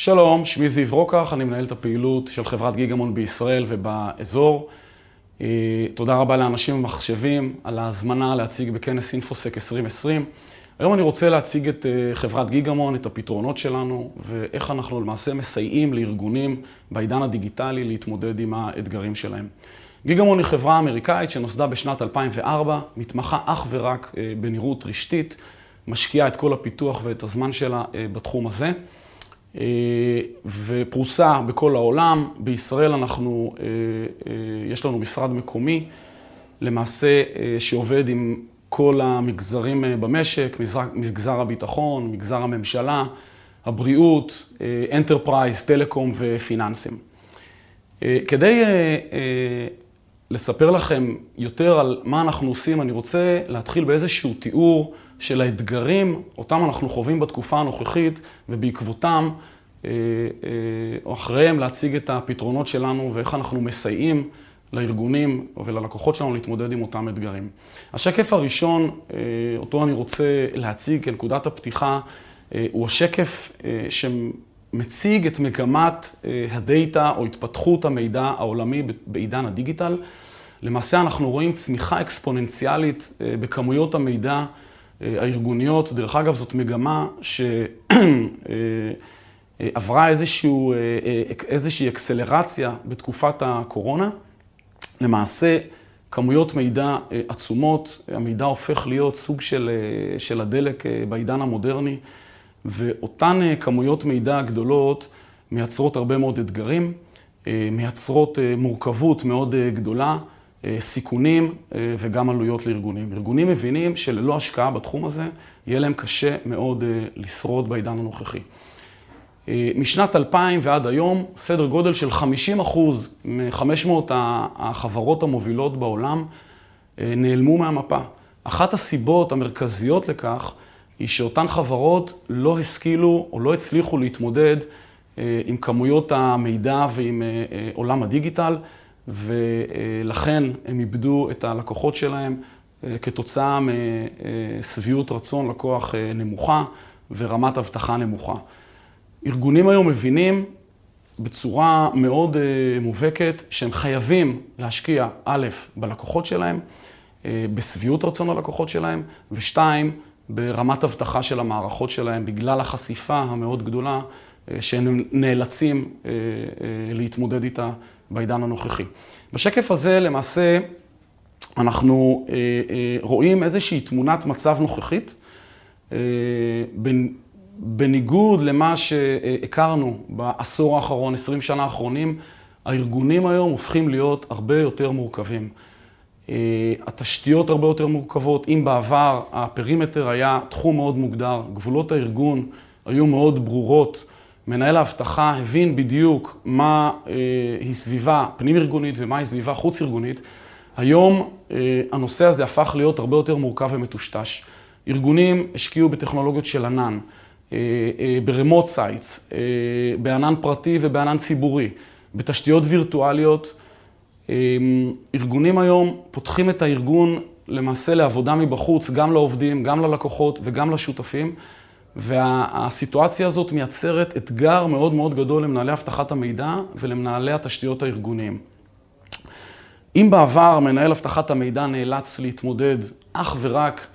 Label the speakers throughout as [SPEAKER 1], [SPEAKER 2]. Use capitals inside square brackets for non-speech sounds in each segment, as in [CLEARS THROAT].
[SPEAKER 1] שלום, שמי זיו רוקח, אני מנהל את הפעילות של חברת גיגמון בישראל ובאזור. אה, תודה רבה לאנשים ומחשבים על ההזמנה להציג בכנס אינפוסק 2020. היום אני רוצה להציג את אה, חברת גיגמון, את הפתרונות שלנו, ואיך אנחנו למעשה מסייעים לארגונים בעידן הדיגיטלי להתמודד עם האתגרים שלהם. גיגמון היא חברה אמריקאית שנוסדה בשנת 2004, מתמחה אך ורק אה, בנראות רשתית, משקיעה את כל הפיתוח ואת הזמן שלה בתחום הזה. אה, ופרוסה בכל העולם. בישראל אנחנו, אה, אה, יש לנו משרד מקומי, למעשה שעובד עם כל המגזרים במשק, מגזר הביטחון, מגזר הממשלה, הבריאות, enterprise, telecom ופיננסים. כדי לספר לכם יותר על מה אנחנו עושים, אני רוצה להתחיל באיזשהו תיאור של האתגרים, אותם אנחנו חווים בתקופה הנוכחית, ובעקבותם, אה, אה, או אחריהם, להציג את הפתרונות שלנו ואיך אנחנו מסייעים לארגונים וללקוחות שלנו להתמודד עם אותם אתגרים. השקף הראשון, אה, אותו אני רוצה להציג כנקודת הפתיחה, הוא השקף שמציג את מגמת הדאטה או התפתחות המידע העולמי בעידן הדיגיטל. למעשה אנחנו רואים צמיחה אקספוננציאלית בכמויות המידע הארגוניות. דרך אגב, זאת מגמה שעברה [CLEARS THROAT] איזשהו, איזושהי אקסלרציה בתקופת הקורונה. למעשה, כמויות מידע עצומות, המידע הופך להיות סוג של, של הדלק בעידן המודרני, ואותן כמויות מידע גדולות מייצרות הרבה מאוד אתגרים, מייצרות מורכבות מאוד גדולה. אה, סיכונים אה, וגם עלויות לארגונים. ארגונים מבינים שללא השקעה בתחום הזה, יהיה להם קשה מאוד אה, לשרוד בעידן הנוכחי. משנת 2000 ועד היום, סדר גודל של 50 אחוז מ-500 החברות המובילות בעולם נעלמו מהמפה. אחת הסיבות המרכזיות לכך היא שאותן חברות לא השכילו או לא הצליחו להתמודד עם כמויות המידע ועם עולם הדיגיטל. ולכן הם איבדו את הלקוחות שלהם אה, כתוצאה משביעות רצון לקוח אה, נמוכה ורמת אבטחה נמוכה. ארגונים היום מבינים בצורה מאוד אה, מובהקת שהם חייבים להשקיע, א', בלקוחות שלהם, בשביעות רצון הלקוחות שלהם, ושתיים, ברמת אבטחה של המערכות שלהם, בגלל החשיפה המאוד גדולה שהם נאלצים להתמודד איתה בעידן הנוכחי. בשקף הזה למעשה אנחנו אה, אה, רואים איזושהי תמונת מצב נוכחית, אה, בניגוד למה שהכרנו בעשור האחרון, 20 שנה האחרונים, הארגונים היום הופכים להיות הרבה יותר מורכבים. התשתיות הרבה יותר מורכבות. אם בעבר הפרימטר היה תחום מאוד מוגדר, גבולות הארגון היו מאוד ברורות, מנהל האבטחה הבין בדיוק מה אה, היא סביבה פנים-ארגונית ומה היא סביבה חוץ-ארגונית. היום אה, הנושא הזה הפך להיות הרבה יותר מורכב ומטושטש. ארגונים השקיעו בטכנולוגיות של ענן, אה, ב remote sites, בענן פרטי ובענן ציבורי, בתשתיות וירטואליות. ארגונים היום פותחים את הארגון למעשה לעבודה מבחוץ, גם לעובדים, גם ללקוחות וגם לשותפים. והסיטואציה הזאת מייצרת אתגר מאוד מאוד גדול למנהלי אבטחת המידע ולמנהלי התשתיות הארגוניים. אם בעבר מנהל אבטחת המידע נאלץ להתמודד אך ורק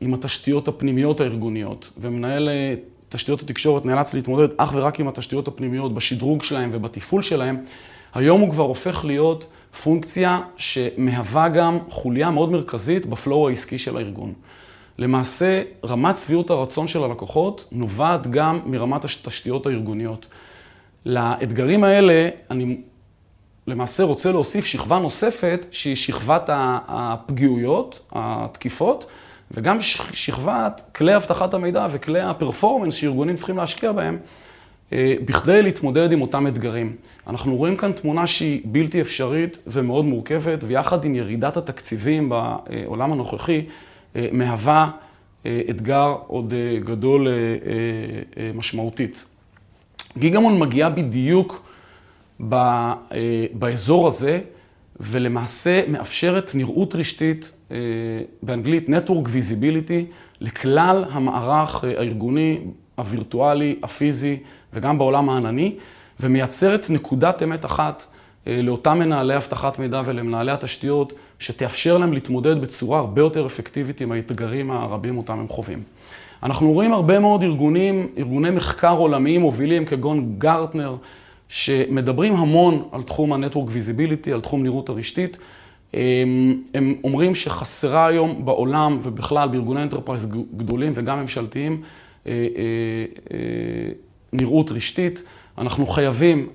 [SPEAKER 1] עם התשתיות הפנימיות הארגוניות, ומנהל אה, תשתיות התקשורת נאלץ להתמודד אך ורק עם התשתיות הפנימיות בשדרוג שלהם ובתפעול שלהם, היום הוא כבר הופך להיות פונקציה שמהווה גם חוליה מאוד מרכזית בפלואו העסקי של הארגון. למעשה, רמת שביעות הרצון של הלקוחות נובעת גם מרמת התשתיות הארגוניות. לאתגרים האלה, אני למעשה רוצה להוסיף שכבה נוספת, שהיא שכבת הפגיעויות, התקיפות, וגם שכבת כלי אבטחת המידע וכלי הפרפורמנס שארגונים צריכים להשקיע בהם, אה, בכדי להתמודד עם אותם אתגרים. אנחנו רואים כאן תמונה שהיא בלתי אפשרית ומאוד מורכבת, ויחד עם ירידת התקציבים בעולם הנוכחי, מהווה אה, אתגר עוד אה, גדול משמעותית. גיגמון מגיעה בדיוק באזור הזה, ולמעשה מאפשרת נראות רשתית, באנגלית Network Visibility, לכלל המערך הארגוני הווירטואלי, הפיזי וגם בעולם הענני, ומייצרת נקודת אמת אחת אה, לאותם מנהלי אבטחת מידע ולמנהלי התשתיות, שתאפשר להם להתמודד בצורה הרבה יותר אפקטיבית עם האתגרים הרבים אותם הם חווים. אנחנו רואים הרבה מאוד ארגונים, ארגוני מחקר עולמיים מובילים כגון גרטנר, שמדברים המון על תחום ה-Network Visibility, על תחום נראות הרשתית. הם, הם אומרים שחסרה היום בעולם ובכלל בארגוני enterprise גדולים וגם ממשלתיים אה, אה, אה, נראות רשתית. אנחנו חייבים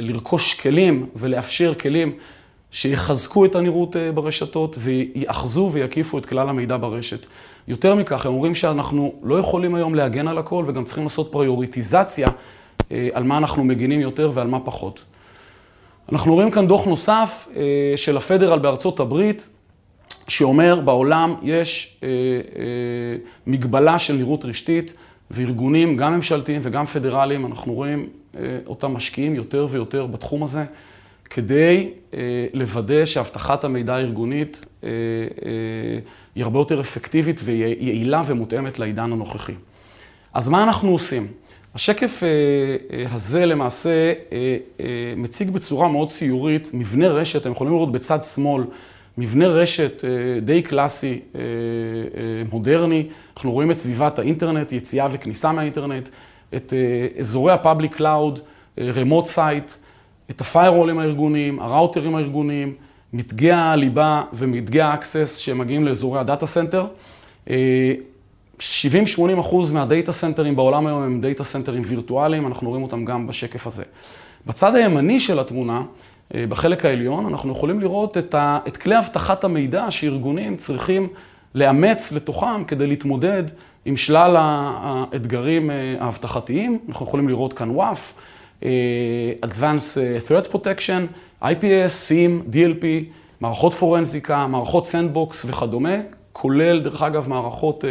[SPEAKER 1] לרכוש כלים ולאפשר כלים שיחזקו את הנראות ברשתות ויאחזו ויקיפו את כלל המידע ברשת. יותר מכך, הם אומרים שאנחנו לא יכולים היום להגן על הכל וגם צריכים לעשות פריוריטיזציה על מה אנחנו מגינים יותר ועל מה פחות. אנחנו רואים כאן דוח נוסף אה, של הפדרל בארצות הברית, שאומר בעולם יש אה, אה, מגבלה של נראות רשתית, וארגונים, גם ממשלתיים וגם פדרליים, אנחנו רואים אותם משקיעים יותר ויותר בתחום הזה, כדי לוודא שאבטחת המידע הארגונית היא הרבה יותר אפקטיבית ויעילה ומותאמת לעידן הנוכחי. אז מה אנחנו עושים? השקף אה, אה, הזה למעשה אה, מציג בצורה מאוד ציורית מבנה רשת, אתם יכולים לראות בצד שמאל, מבנה רשת די קלאסי, מודרני, אנחנו רואים את סביבת האינטרנט, יציאה וכניסה מהאינטרנט, את אזורי ה-Public Cloud, Remote Site, את ה-Firewall ים הארגוניים, הראוטרים הארגוניים, מתגי הליבה ומתגי ה-Access שמגיעים לאזורי ה Data Center. 70-80 אחוז מה Data Center ים בעולם היום הם Data Center ים וירטואליים, אנחנו רואים אותם גם בשקף הזה. בצד הימני של התמונה, אה, בחלק העליון, אנחנו יכולים לראות את, ה, את כלי אבטחת המידע שארגונים צריכים לאמץ לתוכם כדי להתמודד עם שלל האתגרים אה, האבטחתיים. אנחנו יכולים לראות כאן WAF, אה, Advanced Threat Protection, IPS, SIEM, DLP, מערכות פורנזיקה, מערכות Sandbox וכדומה, כולל, דרך אגב, מערכות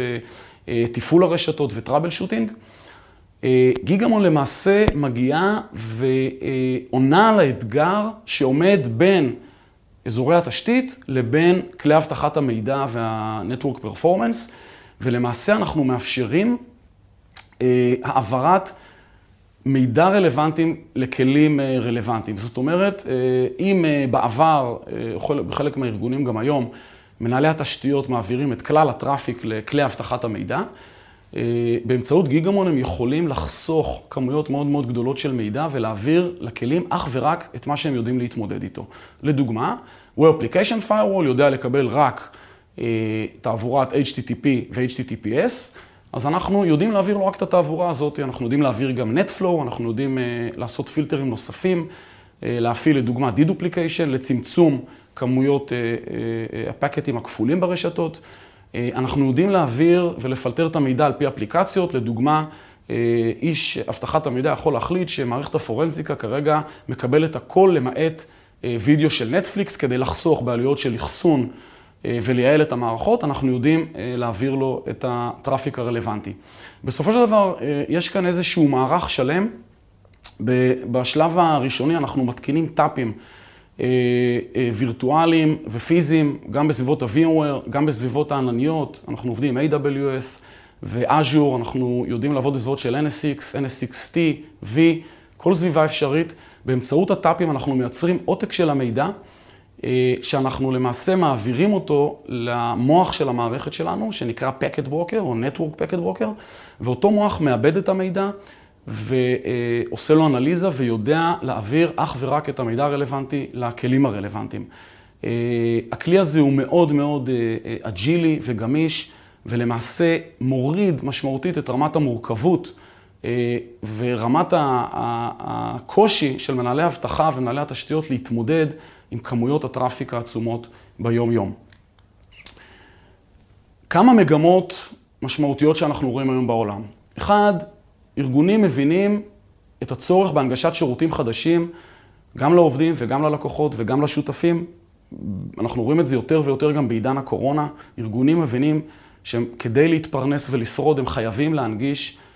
[SPEAKER 1] אה, תפעול הרשתות ו Troubleshooting. אה, גיגמון למעשה מגיעה ועונה על האתגר שעומד בין אזורי התשתית לבין כלי אבטחת המידע וה-Network Performance, ולמעשה אנחנו מאפשרים אה, העברת מידע רלוונטיים לכלים רלוונטיים. זאת אומרת, אם בעבר, בחלק מהארגונים גם היום, מנהלי התשתיות מעבירים את כלל הטראפיק לכלי אבטחת המידע. אה, באמצעות גיגמון הם יכולים לחסוך כמויות מאוד מאוד גדולות של מידע ולהעביר לכלים אך ורק את מה שהם יודעים להתמודד איתו. לדוגמה, Web Application Firewall יודע לקבל רק אה, תעבורת HTTP ו-HTTPS, אז אנחנו יודעים להעביר לו רק את התעבורה הזאת, אנחנו יודעים להעביר גם NetFlow, אנחנו יודעים אה, לעשות פילטרים נוספים, להפעיל לדוגמה Deduplication לצמצום כמויות אה, אה, אה, הפקטים הכפולים ברשתות. אנחנו יודעים להעביר ולפלטר את המידע על פי אפליקציות, לדוגמה, איש אבטחת המידע יכול להחליט שמערכת הפורנזיקה כרגע מקבלת הכל למעט וידאו של נטפליקס כדי לחסוך בעלויות של אחסון ולייעל את המערכות, אנחנו יודעים להעביר לו את הטראפיק הרלוונטי. בסופו של דבר, יש כאן איזשהו מערך שלם. בשלב הראשוני אנחנו מתקינים טאפים אה, אה, וירטואליים ופיזיים, גם בסביבות ה-VMware, גם בסביבות הענניות, אנחנו עובדים עם AWS ו-Azure, אנחנו יודעים לעבוד בסביבות של NSX, NSXT, V, כל סביבה אפשרית. באמצעות הטאפים אנחנו מייצרים עותק של המידע, אה, שאנחנו למעשה מעבירים אותו למוח של המערכת שלנו, שנקרא Packet Broker או Network Packet Broker, ואותו מוח מאבד את המידע. ועושה לו אנליזה ויודע להעביר אך ורק את המידע הרלוונטי לכלים הרלוונטיים. אה, הכלי הזה הוא מאוד מאוד אה, אה, אג'ילי וגמיש, ולמעשה מוריד משמעותית את רמת המורכבות ורמת הקושי של מנהלי האבטחה ומנהלי התשתיות להתמודד עם כמויות הטראפיק העצומות ביום-יום. כמה מגמות משמעותיות שאנחנו רואים היום בעולם. אחד, ארגונים מבינים את הצורך בהנגשת שירותים חדשים, גם לעובדים וגם ללקוחות וגם לשותפים. אנחנו רואים את זה יותר ויותר גם בעידן הקורונה. ארגונים מבינים שכדי להתפרנס ולשרוד הם חייבים להנגיש אה,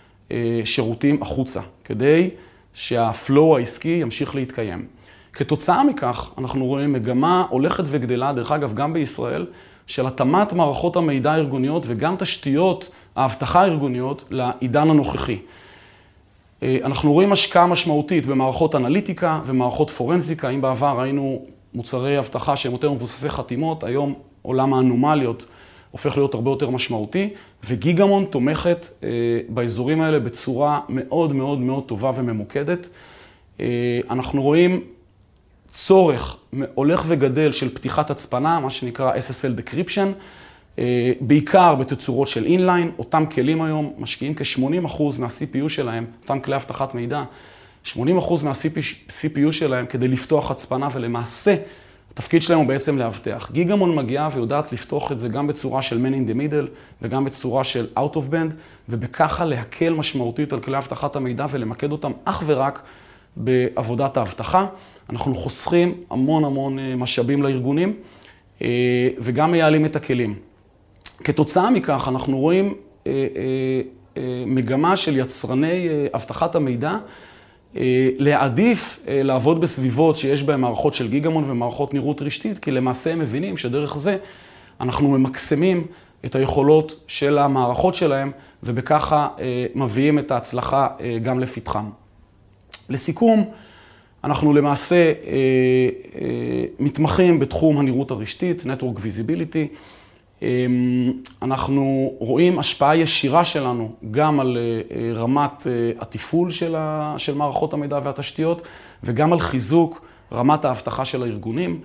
[SPEAKER 1] שירותים החוצה, כדי שהפלואו העסקי ימשיך להתקיים. כתוצאה מכך, אנחנו רואים מגמה הולכת וגדלה, דרך אגב, גם בישראל, של התאמת מערכות המידע הארגוניות וגם תשתיות האבטחה הארגוניות לעידן הנוכחי. אנחנו רואים השקעה משמעותית במערכות אנליטיקה ומערכות פורנזיקה. אם בעבר ראינו מוצרי אבטחה שהם יותר מבוססי חתימות, היום עולם האנומליות הופך להיות הרבה יותר משמעותי, וגיגמון תומכת אה, באזורים האלה בצורה מאוד מאוד מאוד טובה וממוקדת. אה, אנחנו רואים צורך הולך וגדל של פתיחת הצפנה, מה שנקרא SSL Decryption, אה, בעיקר בתצורות של אינליין. אותם כלים היום משקיעים כ-80% מה-CPU שלהם, אותם כלי אבטחת מידע, 80% מה-CPU שלהם כדי לפתוח הצפנה, ולמעשה התפקיד שלהם הוא בעצם לאבטח. גיגמון מגיעה ויודעת לפתוח את זה גם בצורה של Man in the Middle וגם בצורה של Out of Band, ובככה להקל משמעותית על כלי אבטחת המידע ולמקד אותם אך ורק בעבודת האבטחה. אנחנו חוסכים המון המון אה, משאבים לארגונים אה, וגם מייעלים את הכלים. כתוצאה מכך אנחנו רואים אה, מגמה של יצרני אבטחת המידע להעדיף אה, לעבוד בסביבות שיש בהן מערכות של גיגמון ומערכות נראות רשתית, כי למעשה הם מבינים שדרך זה אנחנו ממקסמים את היכולות של המערכות שלהם, ובככה אה, מביאים את ההצלחה גם לפתחם. לסיכום, אנחנו למעשה מתמחים בתחום הנראות הרשתית, Network Visibility. אמ, אנחנו רואים השפעה ישירה שלנו גם על אה, אה, רמת אה, התפעול של מערכות המידע והתשתיות וגם על חיזוק רמת האבטחה של הארגונים.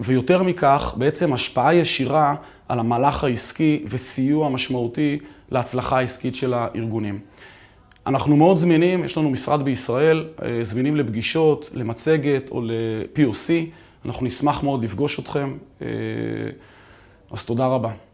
[SPEAKER 1] ויותר מכך, בעצם השפעה ישירה על המהלך העסקי וסיוע משמעותי להצלחה העסקית של הארגונים. אנחנו מאוד זמינים, יש לנו משרד בישראל, זמינים לפגישות, למצגת או ל-POC. אנחנו נשמח מאוד לפגוש אתכם. אז תודה רבה.